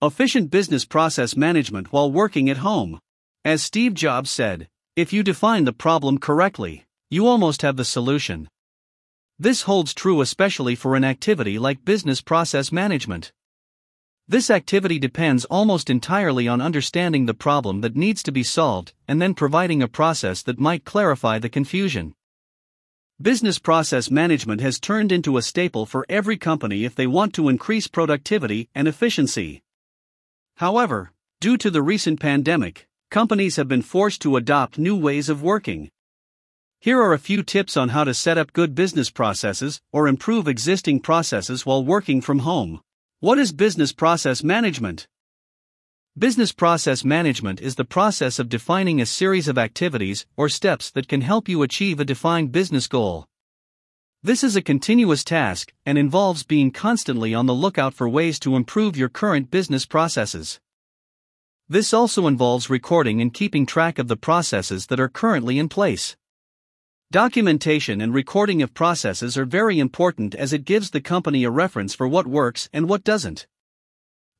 Efficient business process management while working at home. As Steve Jobs said, if you define the problem correctly, you almost have the solution. This holds true especially for an activity like business process management. This activity depends almost entirely on understanding the problem that needs to be solved and then providing a process that might clarify the confusion. Business process management has turned into a staple for every company if they want to increase productivity and efficiency. However, due to the recent pandemic, companies have been forced to adopt new ways of working. Here are a few tips on how to set up good business processes or improve existing processes while working from home. What is business process management? Business process management is the process of defining a series of activities or steps that can help you achieve a defined business goal. This is a continuous task and involves being constantly on the lookout for ways to improve your current business processes. This also involves recording and keeping track of the processes that are currently in place. Documentation and recording of processes are very important as it gives the company a reference for what works and what doesn't.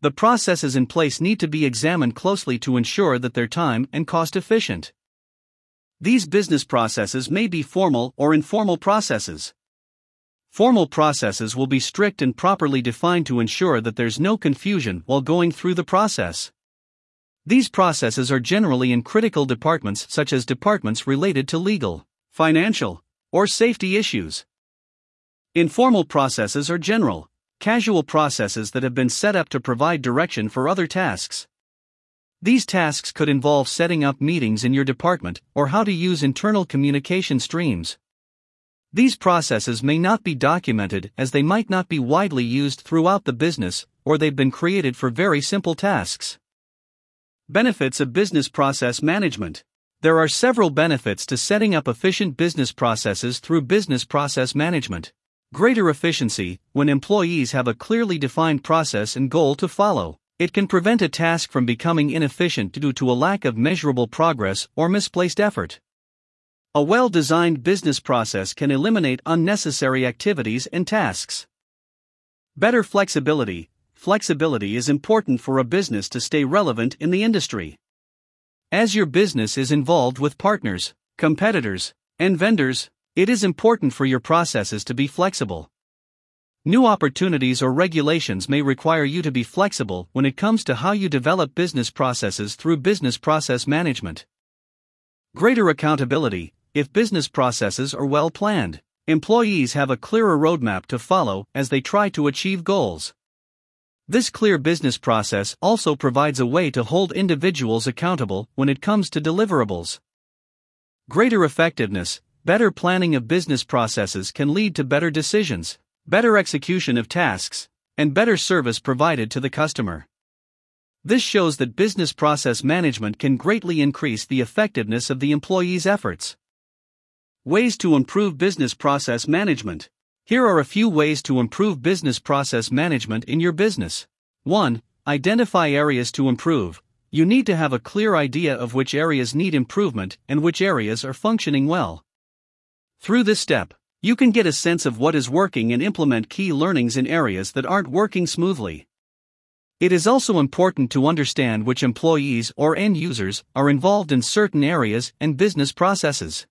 The processes in place need to be examined closely to ensure that they're time and cost efficient. These business processes may be formal or informal processes. Formal processes will be strict and properly defined to ensure that there's no confusion while going through the process. These processes are generally in critical departments such as departments related to legal, financial, or safety issues. Informal processes are general, casual processes that have been set up to provide direction for other tasks. These tasks could involve setting up meetings in your department or how to use internal communication streams. These processes may not be documented as they might not be widely used throughout the business, or they've been created for very simple tasks. Benefits of Business Process Management There are several benefits to setting up efficient business processes through business process management. Greater efficiency when employees have a clearly defined process and goal to follow. It can prevent a task from becoming inefficient due to a lack of measurable progress or misplaced effort. A well designed business process can eliminate unnecessary activities and tasks. Better flexibility Flexibility is important for a business to stay relevant in the industry. As your business is involved with partners, competitors, and vendors, it is important for your processes to be flexible. New opportunities or regulations may require you to be flexible when it comes to how you develop business processes through business process management. Greater accountability if business processes are well planned, employees have a clearer roadmap to follow as they try to achieve goals. This clear business process also provides a way to hold individuals accountable when it comes to deliverables. Greater effectiveness, better planning of business processes can lead to better decisions, better execution of tasks, and better service provided to the customer. This shows that business process management can greatly increase the effectiveness of the employee's efforts. Ways to improve business process management. Here are a few ways to improve business process management in your business. 1. Identify areas to improve. You need to have a clear idea of which areas need improvement and which areas are functioning well. Through this step, you can get a sense of what is working and implement key learnings in areas that aren't working smoothly. It is also important to understand which employees or end users are involved in certain areas and business processes.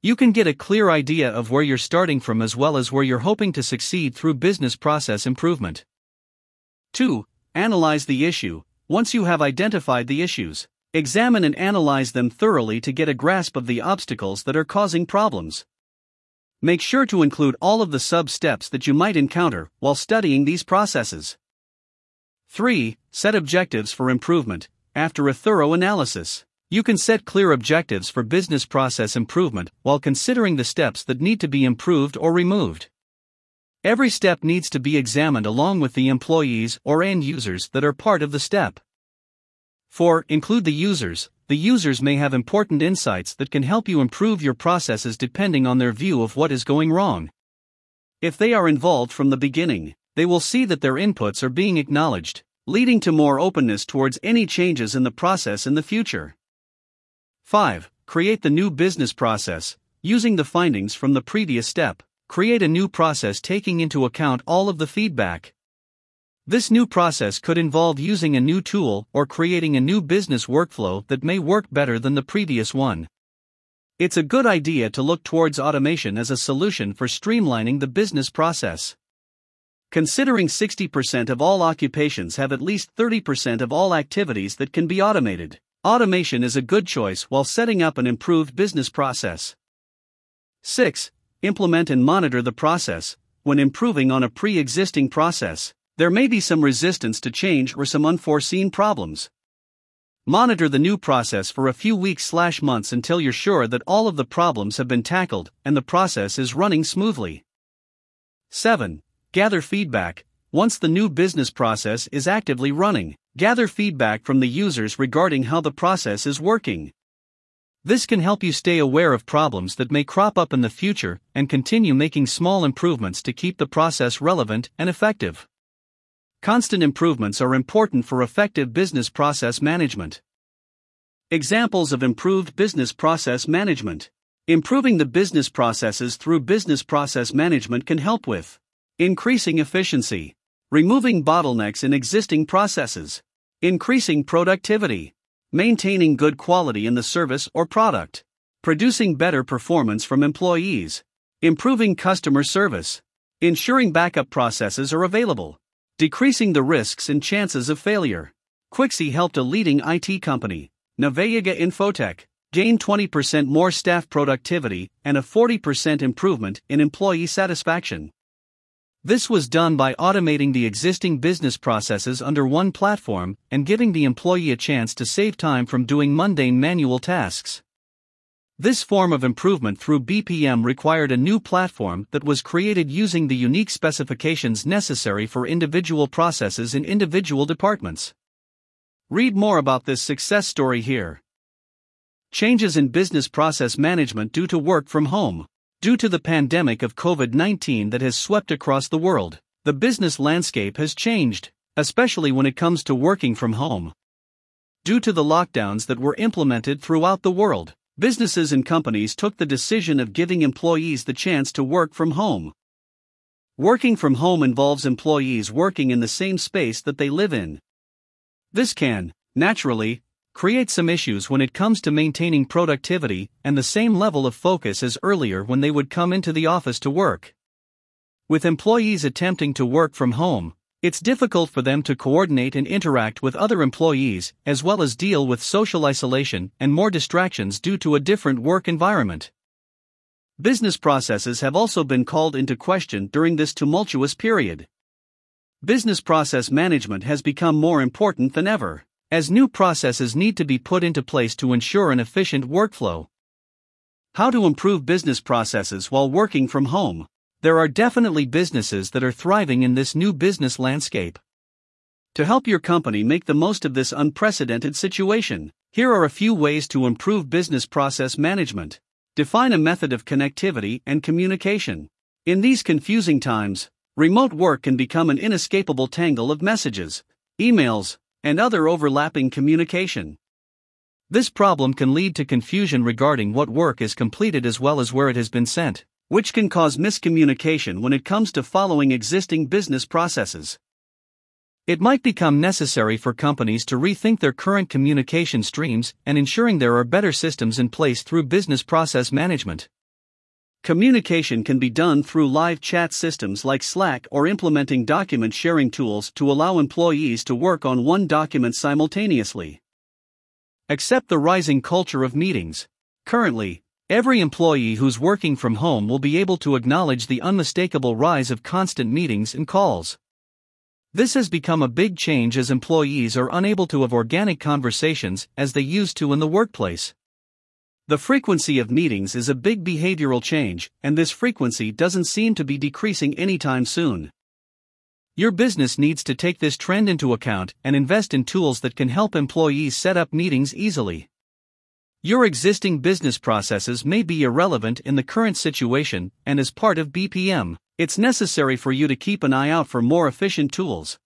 You can get a clear idea of where you're starting from as well as where you're hoping to succeed through business process improvement. 2. Analyze the issue. Once you have identified the issues, examine and analyze them thoroughly to get a grasp of the obstacles that are causing problems. Make sure to include all of the sub steps that you might encounter while studying these processes. 3. Set objectives for improvement after a thorough analysis. You can set clear objectives for business process improvement while considering the steps that need to be improved or removed. Every step needs to be examined along with the employees or end users that are part of the step. 4. Include the users. The users may have important insights that can help you improve your processes depending on their view of what is going wrong. If they are involved from the beginning, they will see that their inputs are being acknowledged, leading to more openness towards any changes in the process in the future. 5. Create the new business process. Using the findings from the previous step, create a new process taking into account all of the feedback. This new process could involve using a new tool or creating a new business workflow that may work better than the previous one. It's a good idea to look towards automation as a solution for streamlining the business process. Considering 60% of all occupations have at least 30% of all activities that can be automated, automation is a good choice while setting up an improved business process. 6. Implement and monitor the process. When improving on a pre existing process, there may be some resistance to change or some unforeseen problems. Monitor the new process for a few weeks slash months until you're sure that all of the problems have been tackled and the process is running smoothly. 7. Gather feedback. Once the new business process is actively running, gather feedback from the users regarding how the process is working. This can help you stay aware of problems that may crop up in the future and continue making small improvements to keep the process relevant and effective. Constant improvements are important for effective business process management. Examples of improved business process management. Improving the business processes through business process management can help with increasing efficiency, removing bottlenecks in existing processes, increasing productivity, maintaining good quality in the service or product, producing better performance from employees, improving customer service, ensuring backup processes are available decreasing the risks and chances of failure. Quixy helped a leading IT company, Navayuga Infotech, gain 20% more staff productivity and a 40% improvement in employee satisfaction. This was done by automating the existing business processes under one platform and giving the employee a chance to save time from doing mundane manual tasks. This form of improvement through BPM required a new platform that was created using the unique specifications necessary for individual processes in individual departments. Read more about this success story here. Changes in business process management due to work from home. Due to the pandemic of COVID 19 that has swept across the world, the business landscape has changed, especially when it comes to working from home. Due to the lockdowns that were implemented throughout the world, businesses and companies took the decision of giving employees the chance to work from home. Working from home involves employees working in the same space that they live in. This can, naturally, create some issues when it comes to maintaining productivity and the same level of focus as earlier when they would come into the office to work. With employees attempting to work from home, it's difficult for them to coordinate and interact with other employees, as well as deal with social isolation and more distractions due to a different work environment. Business processes have also been called into question during this tumultuous period. Business process management has become more important than ever, as new processes need to be put into place to ensure an efficient workflow. How to improve business processes while working from home. There are definitely businesses that are thriving in this new business landscape. To help your company make the most of this unprecedented situation, here are a few ways to improve business process management. Define a method of connectivity and communication. In these confusing times, remote work can become an inescapable tangle of messages, emails, and other overlapping communication. This problem can lead to confusion regarding what work is completed as well as where it has been sent which can cause miscommunication when it comes to following existing business processes. It might become necessary for companies to rethink their current communication streams and ensuring there are better systems in place through business process management. Communication can be done through live chat systems like Slack or implementing document sharing tools to allow employees to work on one document simultaneously. Accept the rising culture of meetings. Currently, Every employee who's working from home will be able to acknowledge the unmistakable rise of constant meetings and calls. This has become a big change as employees are unable to have organic conversations as they used to in the workplace. The frequency of meetings is a big behavioral change, and this frequency doesn't seem to be decreasing anytime soon. Your business needs to take this trend into account and invest in tools that can help employees set up meetings easily. Your existing business processes may be irrelevant in the current situation, and as part of BPM, it's necessary for you to keep an eye out for more efficient tools.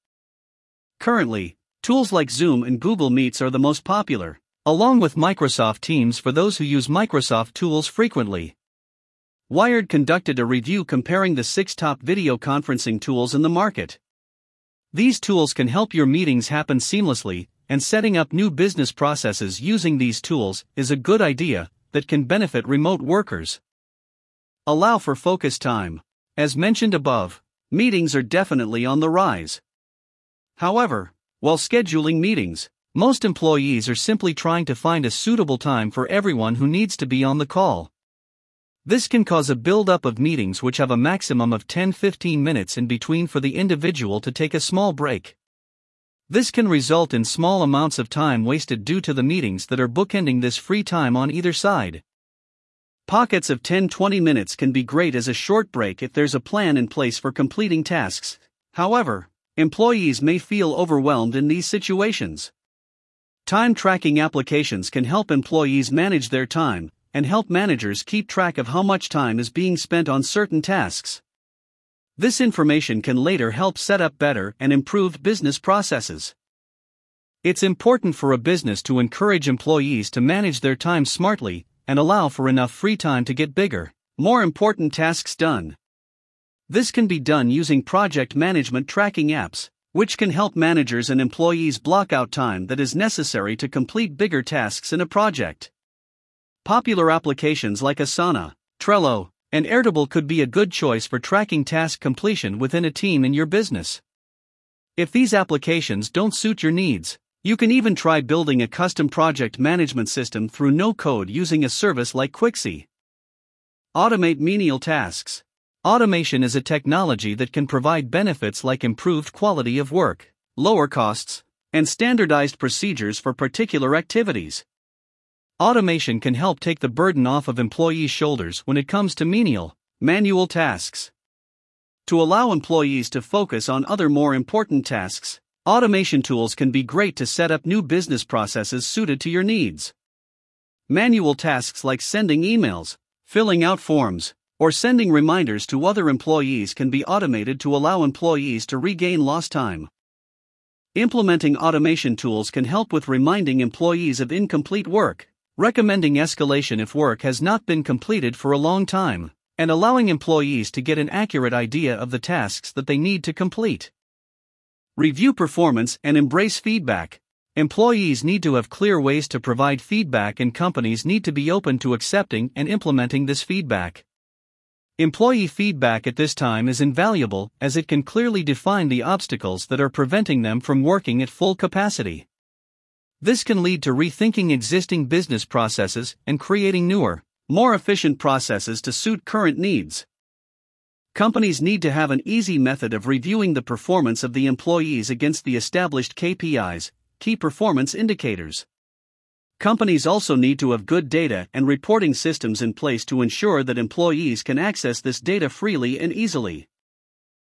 Currently, tools like Zoom and Google Meets are the most popular, along with Microsoft Teams for those who use Microsoft tools frequently. Wired conducted a review comparing the six top video conferencing tools in the market. These tools can help your meetings happen seamlessly, and setting up new business processes using these tools is a good idea that can benefit remote workers. Allow for focus time. As mentioned above, meetings are definitely on the rise. However, while scheduling meetings, most employees are simply trying to find a suitable time for everyone who needs to be on the call. This can cause a build-up of meetings which have a maximum of 10 15 minutes in between for the individual to take a small break. This can result in small amounts of time wasted due to the meetings that are bookending this free time on either side. Pockets of 10 20 minutes can be great as a short break if there's a plan in place for completing tasks. However, employees may feel overwhelmed in these situations. Time tracking applications can help employees manage their time and help managers keep track of how much time is being spent on certain tasks. This information can later help set up better and improved business processes. It's important for a business to encourage employees to manage their time smartly and allow for enough free time to get bigger, more important tasks done. This can be done using project management tracking apps, which can help managers and employees block out time that is necessary to complete bigger tasks in a project. Popular applications like Asana, Trello, and Airtable could be a good choice for tracking task completion within a team in your business. If these applications don't suit your needs, you can even try building a custom project management system through no code using a service like Quixy. Automate menial tasks. Automation is a technology that can provide benefits like improved quality of work, lower costs, and standardized procedures for particular activities. Automation can help take the burden off of employees' shoulders when it comes to menial, manual tasks. To allow employees to focus on other more important tasks, automation tools can be great to set up new business processes suited to your needs. Manual tasks like sending emails, filling out forms, or sending reminders to other employees can be automated to allow employees to regain lost time. Implementing automation tools can help with reminding employees of incomplete work recommending escalation if work has not been completed for a long time, and allowing employees to get an accurate idea of the tasks that they need to complete. Review performance and embrace feedback. Employees need to have clear ways to provide feedback, and companies need to be open to accepting and implementing this feedback. Employee feedback at this time is invaluable as it can clearly define the obstacles that are preventing them from working at full capacity. This can lead to rethinking existing business processes and creating newer, more efficient processes to suit current needs. Companies need to have an easy method of reviewing the performance of the employees against the established KPIs, key performance indicators. Companies also need to have good data and reporting systems in place to ensure that employees can access this data freely and easily.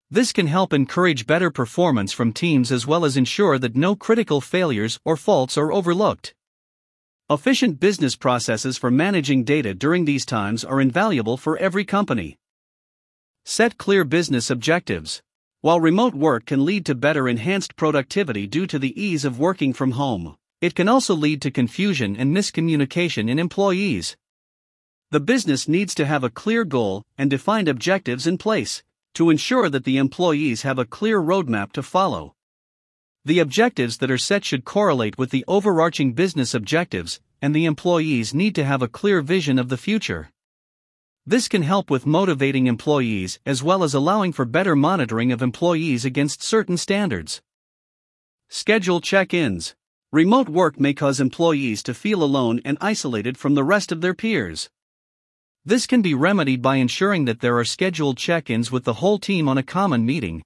This can help encourage better performance from teams as well as ensure that no critical failures or faults are overlooked. Efficient business processes for managing data during these times are invaluable for every company. Set clear business objectives. While remote work can lead to better enhanced productivity due to the ease of working from home, it can also lead to confusion and miscommunication in employees. The business needs to have a clear goal and defined objectives in place to ensure that the employees have a clear roadmap to follow. The objectives that are set should correlate with the overarching business objectives, and the employees need to have a clear vision of the future. This can help with motivating employees as well as allowing for better monitoring of employees against certain standards. Schedule check ins. Remote work may cause employees to feel alone and isolated from the rest of their peers. This can be remedied by ensuring that there are scheduled check ins with the whole team on a common meeting.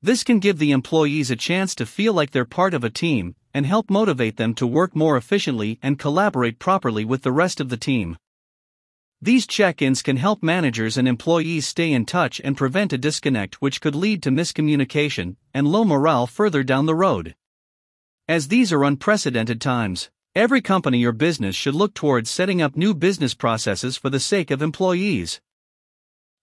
This can give the employees a chance to feel like they're part of a team and help motivate them to work more efficiently and collaborate properly with the rest of the team. These check ins can help managers and employees stay in touch and prevent a disconnect which could lead to miscommunication and low morale further down the road. As these are unprecedented times, Every company or business should look towards setting up new business processes for the sake of employees.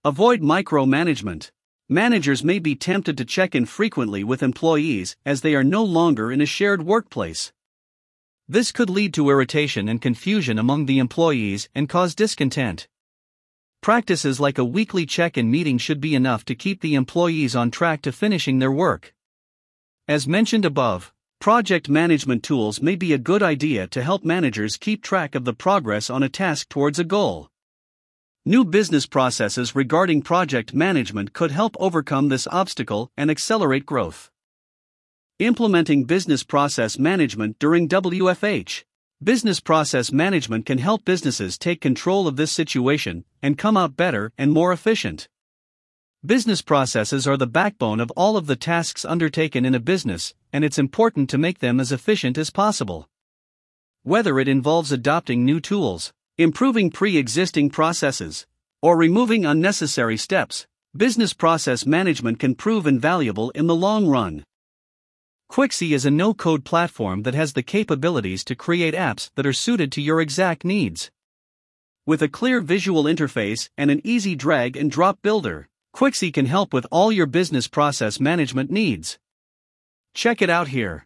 Avoid micromanagement. Managers may be tempted to check in frequently with employees as they are no longer in a shared workplace. This could lead to irritation and confusion among the employees and cause discontent. Practices like a weekly check in meeting should be enough to keep the employees on track to finishing their work. As mentioned above, project management tools may be a good idea to help managers keep track of the progress on a task towards a goal. New business processes regarding project management could help overcome this obstacle and accelerate growth. Implementing business process management during WFH. Business process management can help businesses take control of this situation and come out better and more efficient. Business processes are the backbone of all of the tasks undertaken in a business, and it's important to make them as efficient as possible. Whether it involves adopting new tools, improving pre existing processes, or removing unnecessary steps, business process management can prove invaluable in the long run. Quixy is a no code platform that has the capabilities to create apps that are suited to your exact needs. With a clear visual interface and an easy drag and drop builder, Quixy can help with all your business process management needs. Check it out here.